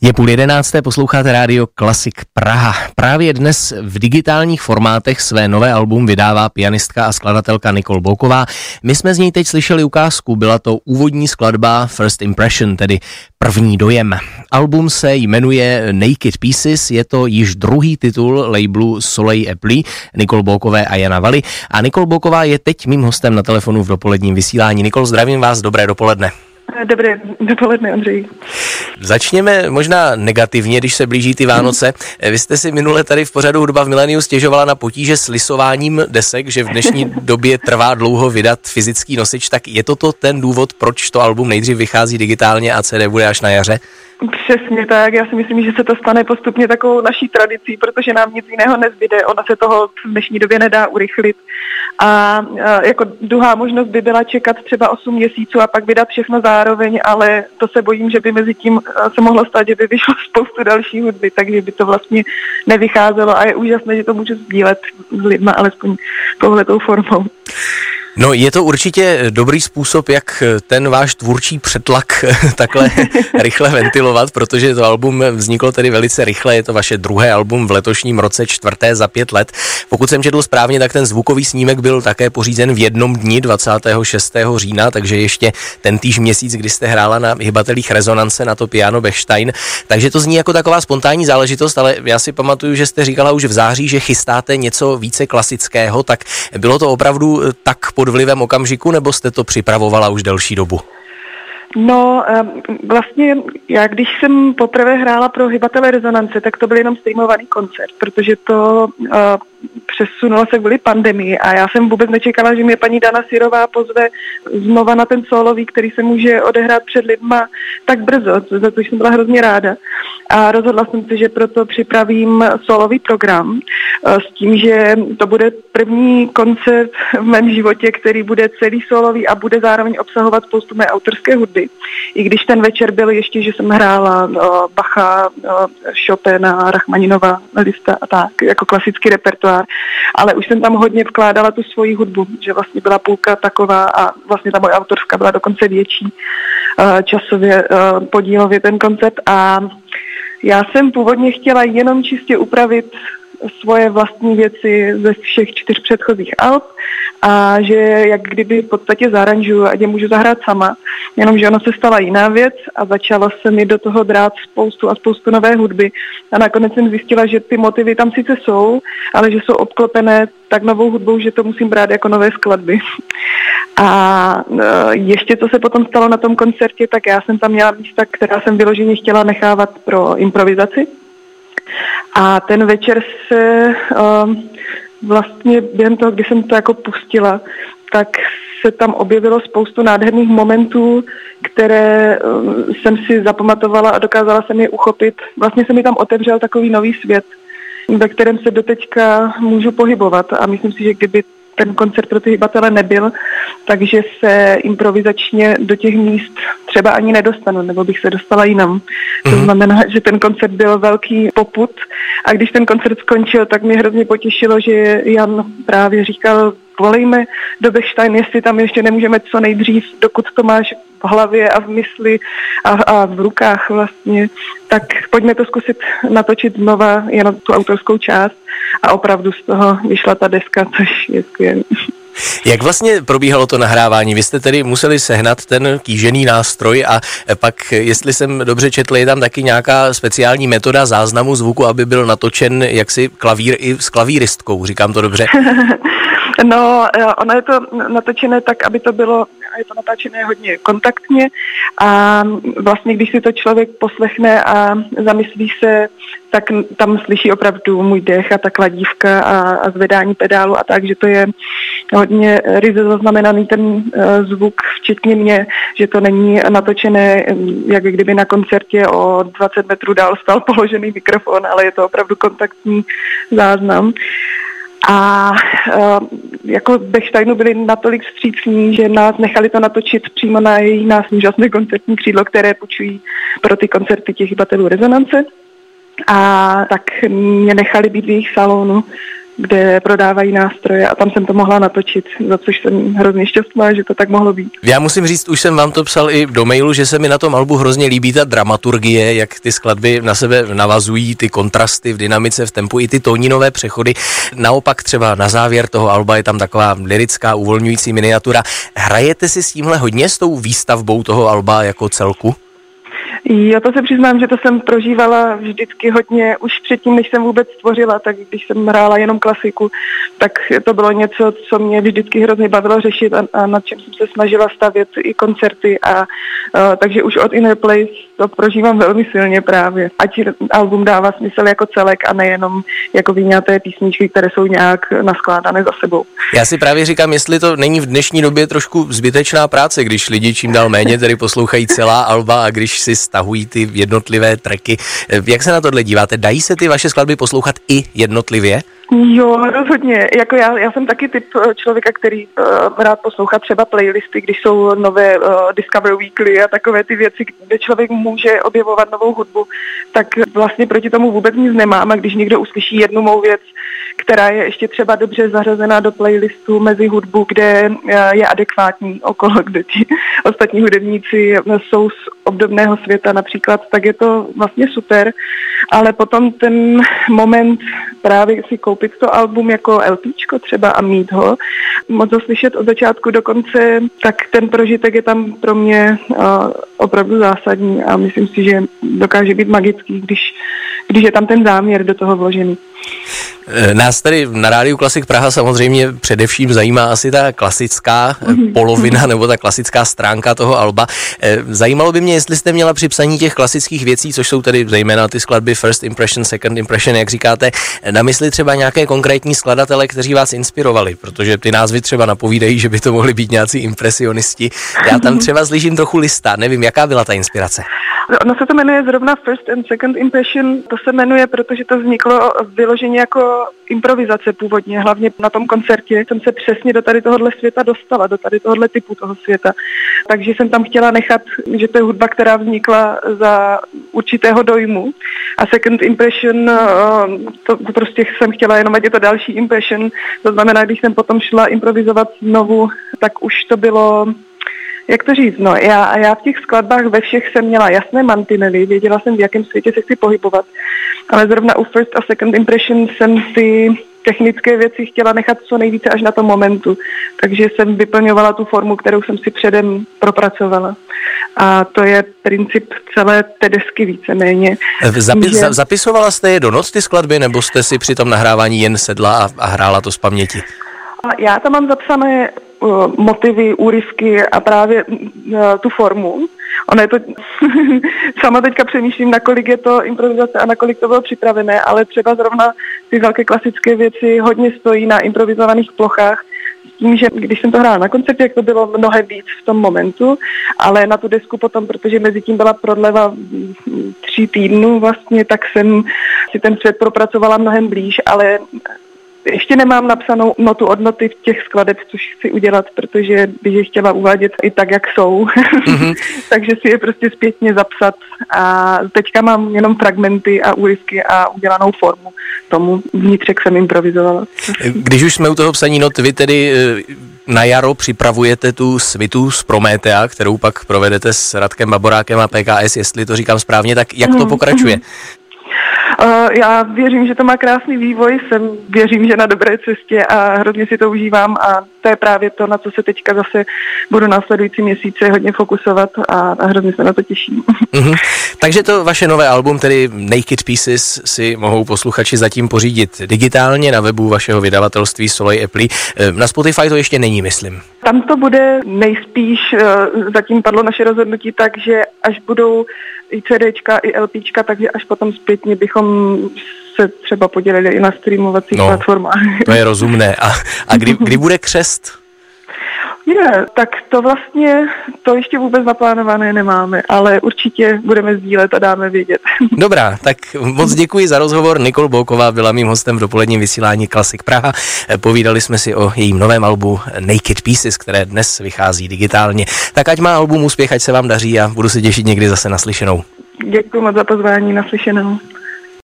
Je půl jedenácté, posloucháte rádio Klasik Praha. Právě dnes v digitálních formátech své nové album vydává pianistka a skladatelka Nikol Bouková. My jsme z ní teď slyšeli ukázku, byla to úvodní skladba First Impression, tedy první dojem. Album se jmenuje Naked Pieces, je to již druhý titul labelu Soleil Apple, Nikol Boukové a Jana Vali. A Nikol Bouková je teď mým hostem na telefonu v dopoledním vysílání. Nikol, zdravím vás, dobré dopoledne. Dobré dopoledne, Andřej. Začněme možná negativně, když se blíží ty Vánoce. Vy jste si minule tady v pořadu Hudba v Mileniu stěžovala na potíže s lisováním desek, že v dnešní době trvá dlouho vydat fyzický nosič, tak je toto ten důvod, proč to album nejdřív vychází digitálně a CD bude až na jaře? Přesně tak, já si myslím, že se to stane postupně takovou naší tradicí, protože nám nic jiného nezbyde, ona se toho v dnešní době nedá urychlit. A jako druhá možnost by byla čekat třeba 8 měsíců a pak vydat všechno zároveň, ale to se bojím, že by mezi tím se mohlo stát, že by vyšlo spoustu další hudby, takže by to vlastně nevycházelo a je úžasné, že to můžu sdílet s lidma, alespoň touhletou formou. No je to určitě dobrý způsob, jak ten váš tvůrčí přetlak takhle rychle ventilovat, protože to album vzniklo tedy velice rychle, je to vaše druhé album v letošním roce, čtvrté za pět let. Pokud jsem četl správně, tak ten zvukový snímek byl také pořízen v jednom dni 26. října, takže ještě ten týž měsíc, kdy jste hrála na hybatelích rezonance na to piano Bechstein. Takže to zní jako taková spontánní záležitost, ale já si pamatuju, že jste říkala už v září, že chystáte něco více klasického, tak bylo to opravdu tak pod vlivem okamžiku, nebo jste to připravovala už delší dobu? No, vlastně já když jsem poprvé hrála pro hybatele rezonance, tak to byl jenom streamovaný koncert, protože to přesunula se kvůli pandemii a já jsem vůbec nečekala, že mě paní Dana Sirová pozve znova na ten solový, který se může odehrát před lidma tak brzo, za to jsem byla hrozně ráda. A rozhodla jsem se, že proto připravím solový program eh, s tím, že to bude první koncert v mém životě, který bude celý solový a bude zároveň obsahovat spoustu mé autorské hudby. I když ten večer byl ještě, že jsem hrála uh, Bacha, uh, Chopina, Rachmaninova, Lista a tak, jako klasický repertoár ale už jsem tam hodně vkládala tu svoji hudbu, že vlastně byla půlka taková a vlastně ta moje autorská byla dokonce větší uh, časově, uh, podílově ten koncept a já jsem původně chtěla jenom čistě upravit svoje vlastní věci ze všech čtyř předchozích alb a že jak kdyby v podstatě zaranžuju a je můžu zahrát sama, jenomže ono se stala jiná věc a začala se mi do toho drát spoustu a spoustu nové hudby a nakonec jsem zjistila, že ty motivy tam sice jsou, ale že jsou obklopené tak novou hudbou, že to musím brát jako nové skladby. A e, ještě co se potom stalo na tom koncertě, tak já jsem tam měla místa, která jsem vyloženě chtěla nechávat pro improvizaci, a ten večer se um, vlastně během toho, kdy jsem to jako pustila, tak se tam objevilo spoustu nádherných momentů, které um, jsem si zapamatovala a dokázala jsem je uchopit. Vlastně se mi tam otevřel takový nový svět, ve kterém se doteďka můžu pohybovat a myslím si, že kdyby ten koncert pro ty hybatele nebyl, takže se improvizačně do těch míst třeba ani nedostanu, nebo bych se dostala jinam. Mm-hmm. To mhm. znamená, že ten koncert byl velký poput a když ten koncert skončil, tak mě hrozně potěšilo, že Jan právě říkal, volejme do Bechstein, jestli tam ještě nemůžeme co nejdřív, dokud to máš v hlavě a v mysli a, a v rukách vlastně, tak pojďme to zkusit natočit znova jenom tu autorskou část a opravdu z toho vyšla ta deska, což je skvělé. Jak vlastně probíhalo to nahrávání? Vy jste tedy museli sehnat ten kýžený nástroj a pak, jestli jsem dobře četl, je tam taky nějaká speciální metoda záznamu zvuku, aby byl natočen jaksi klavír i s klavíristkou, říkám to dobře? No, eh, ono je to natočené tak, aby to bylo, je to natáčené hodně kontaktně a vlastně, když si to člověk poslechne a zamyslí se, tak tam slyší opravdu můj dech a ta kladívka a, a zvedání pedálu a tak, že to je hodně ryze zaznamenaný ten uh, zvuk, včetně mě, že to není natočené, jak kdyby na koncertě o 20 metrů dál stal položený mikrofon, ale je to opravdu kontaktní záznam. A uh, jako Bechsteinu byli natolik vstřícní, že nás nechali to natočit přímo na její nás úžasné koncertní křídlo, které půjčují pro ty koncerty těch hybatelů rezonance. A tak mě nechali být v jejich salonu kde prodávají nástroje a tam jsem to mohla natočit, za což jsem hrozně šťastná, že to tak mohlo být. Já musím říct, už jsem vám to psal i do mailu, že se mi na tom albu hrozně líbí ta dramaturgie, jak ty skladby na sebe navazují, ty kontrasty v dynamice, v tempu, i ty tóninové přechody. Naopak třeba na závěr toho alba je tam taková lirická uvolňující miniatura. Hrajete si s tímhle hodně s tou výstavbou toho alba jako celku? Jo, to se přiznám, že to jsem prožívala vždycky hodně už předtím, než jsem vůbec stvořila, tak když jsem hrála jenom klasiku, tak to bylo něco, co mě vždycky hrozně bavilo řešit a, a nad čím jsem se snažila stavět i koncerty a, a takže už od Inner Place to prožívám velmi silně právě. Ať album dává smysl jako celek a nejenom jako vyňaté písničky, které jsou nějak naskládané za sebou. Já si právě říkám, jestli to není v dnešní době trošku zbytečná práce, když lidi čím dál méně tedy poslouchají celá alba a když si stahují ty jednotlivé tracky. Jak se na tohle díváte? Dají se ty vaše skladby poslouchat i jednotlivě? Jo, rozhodně. Jako já, já jsem taky typ eh, člověka, který uh, rád poslouchá třeba playlisty, když jsou nové uh, Discover Weekly a takové ty věci, kde člověk může objevovat novou hudbu, tak vlastně proti tomu vůbec nic nemám. A když někdo uslyší jednu mou věc, která je ještě třeba dobře zařazená do playlistu mezi hudbu, kde je adekvátní okolo, kde ti ostatní hudebníci jsou z obdobného světa například, tak je to vlastně super. Ale potom ten moment právě si koupit koupit to album jako LPčko třeba a mít ho, moc ho slyšet od začátku do konce, tak ten prožitek je tam pro mě uh, opravdu zásadní a myslím si, že dokáže být magický, když, když je tam ten záměr do toho vložený. Eh, nás tady na Rádiu Klasik Praha samozřejmě především zajímá asi ta klasická mm-hmm. polovina nebo ta klasická stránka toho alba. Eh, zajímalo by mě, jestli jste měla při psaní těch klasických věcí, což jsou tedy zejména ty skladby First Impression, Second Impression, jak říkáte, na mysli třeba nějaké konkrétní skladatele, kteří vás inspirovali, protože ty názvy třeba napovídají, že by to mohli být nějací impresionisti. Já tam třeba slyším trochu lista, nevím, jaká byla ta inspirace. Ono se to jmenuje zrovna First and Second Impression, to se jmenuje, protože to vzniklo vyloženě jako improvizace původně, hlavně na tom koncertě jsem se přesně do tady tohohle světa dostala, do tady tohohle typu toho světa. Takže jsem tam chtěla nechat, že to je hudba, která vznikla za určitého dojmu a Second Impression, eh, to prostě jsem chtěla jenom, ať je to další impression, to znamená, když jsem potom šla improvizovat znovu, tak už to bylo jak to říct, no já, já v těch skladbách ve všech jsem měla jasné mantinely, věděla jsem, v jakém světě se chci pohybovat, ale zrovna u First a Second Impression jsem si technické věci chtěla nechat co nejvíce až na tom momentu. Takže jsem vyplňovala tu formu, kterou jsem si předem propracovala. A to je princip celé té desky víceméně. Zapi- že... Zapisovala jste je do noc ty skladby, nebo jste si při tom nahrávání jen sedla a, a hrála to z paměti? Já tam mám zapsané motivy, úryvky a právě uh, tu formu. Ono je to, sama teďka přemýšlím, nakolik je to improvizace a nakolik to bylo připravené, ale třeba zrovna ty velké klasické věci hodně stojí na improvizovaných plochách, tím, že když jsem to hrála na koncertě, jak to bylo mnohem víc v tom momentu, ale na tu desku potom, protože mezi tím byla prodleva tří týdnů vlastně, tak jsem si ten svět propracovala mnohem blíž, ale ještě nemám napsanou notu od noty v těch skladeb, což chci udělat, protože bych je chtěla uvádět i tak, jak jsou. Mm-hmm. Takže si je prostě zpětně zapsat. A teďka mám jenom fragmenty a úryvky a udělanou formu. Tomu vnitřek jsem improvizovala. Když už jsme u toho psaní not, vy tedy eh, na jaro připravujete tu svitu z Prometea, kterou pak provedete s Radkem Baborákem a PKS, jestli to říkám správně, tak jak to mhm, pokračuje? Uh, já věřím, že to má krásný vývoj, jsem věřím, že na dobré cestě a hrozně si to užívám a to je právě to, na co se teďka zase budu následující měsíce hodně fokusovat a, a hrozně se na to těším. Mm-hmm. Takže to vaše nové album, tedy Naked Pieces, si mohou posluchači zatím pořídit digitálně na webu vašeho vydavatelství Soleil Apple. Eh, na Spotify to ještě není, myslím. Tam to bude nejspíš, eh, zatím padlo naše rozhodnutí tak, že až budou i CDčka, i LPčka, takže až potom zpětně bychom se třeba podělili i na streamovacích no, platformách. To je rozumné. A, a kdy, kdy bude křest? Je, tak to vlastně, to ještě vůbec naplánované nemáme, ale určitě budeme sdílet a dáme vědět. Dobrá, tak moc děkuji za rozhovor. Nikol Bouková byla mým hostem v dopoledním vysílání Klasik Praha. Povídali jsme si o jejím novém albu Naked Pieces, které dnes vychází digitálně. Tak ať má album úspěch, ať se vám daří a budu se těšit někdy zase naslyšenou. Děkuji moc za pozvání, naslyšenou.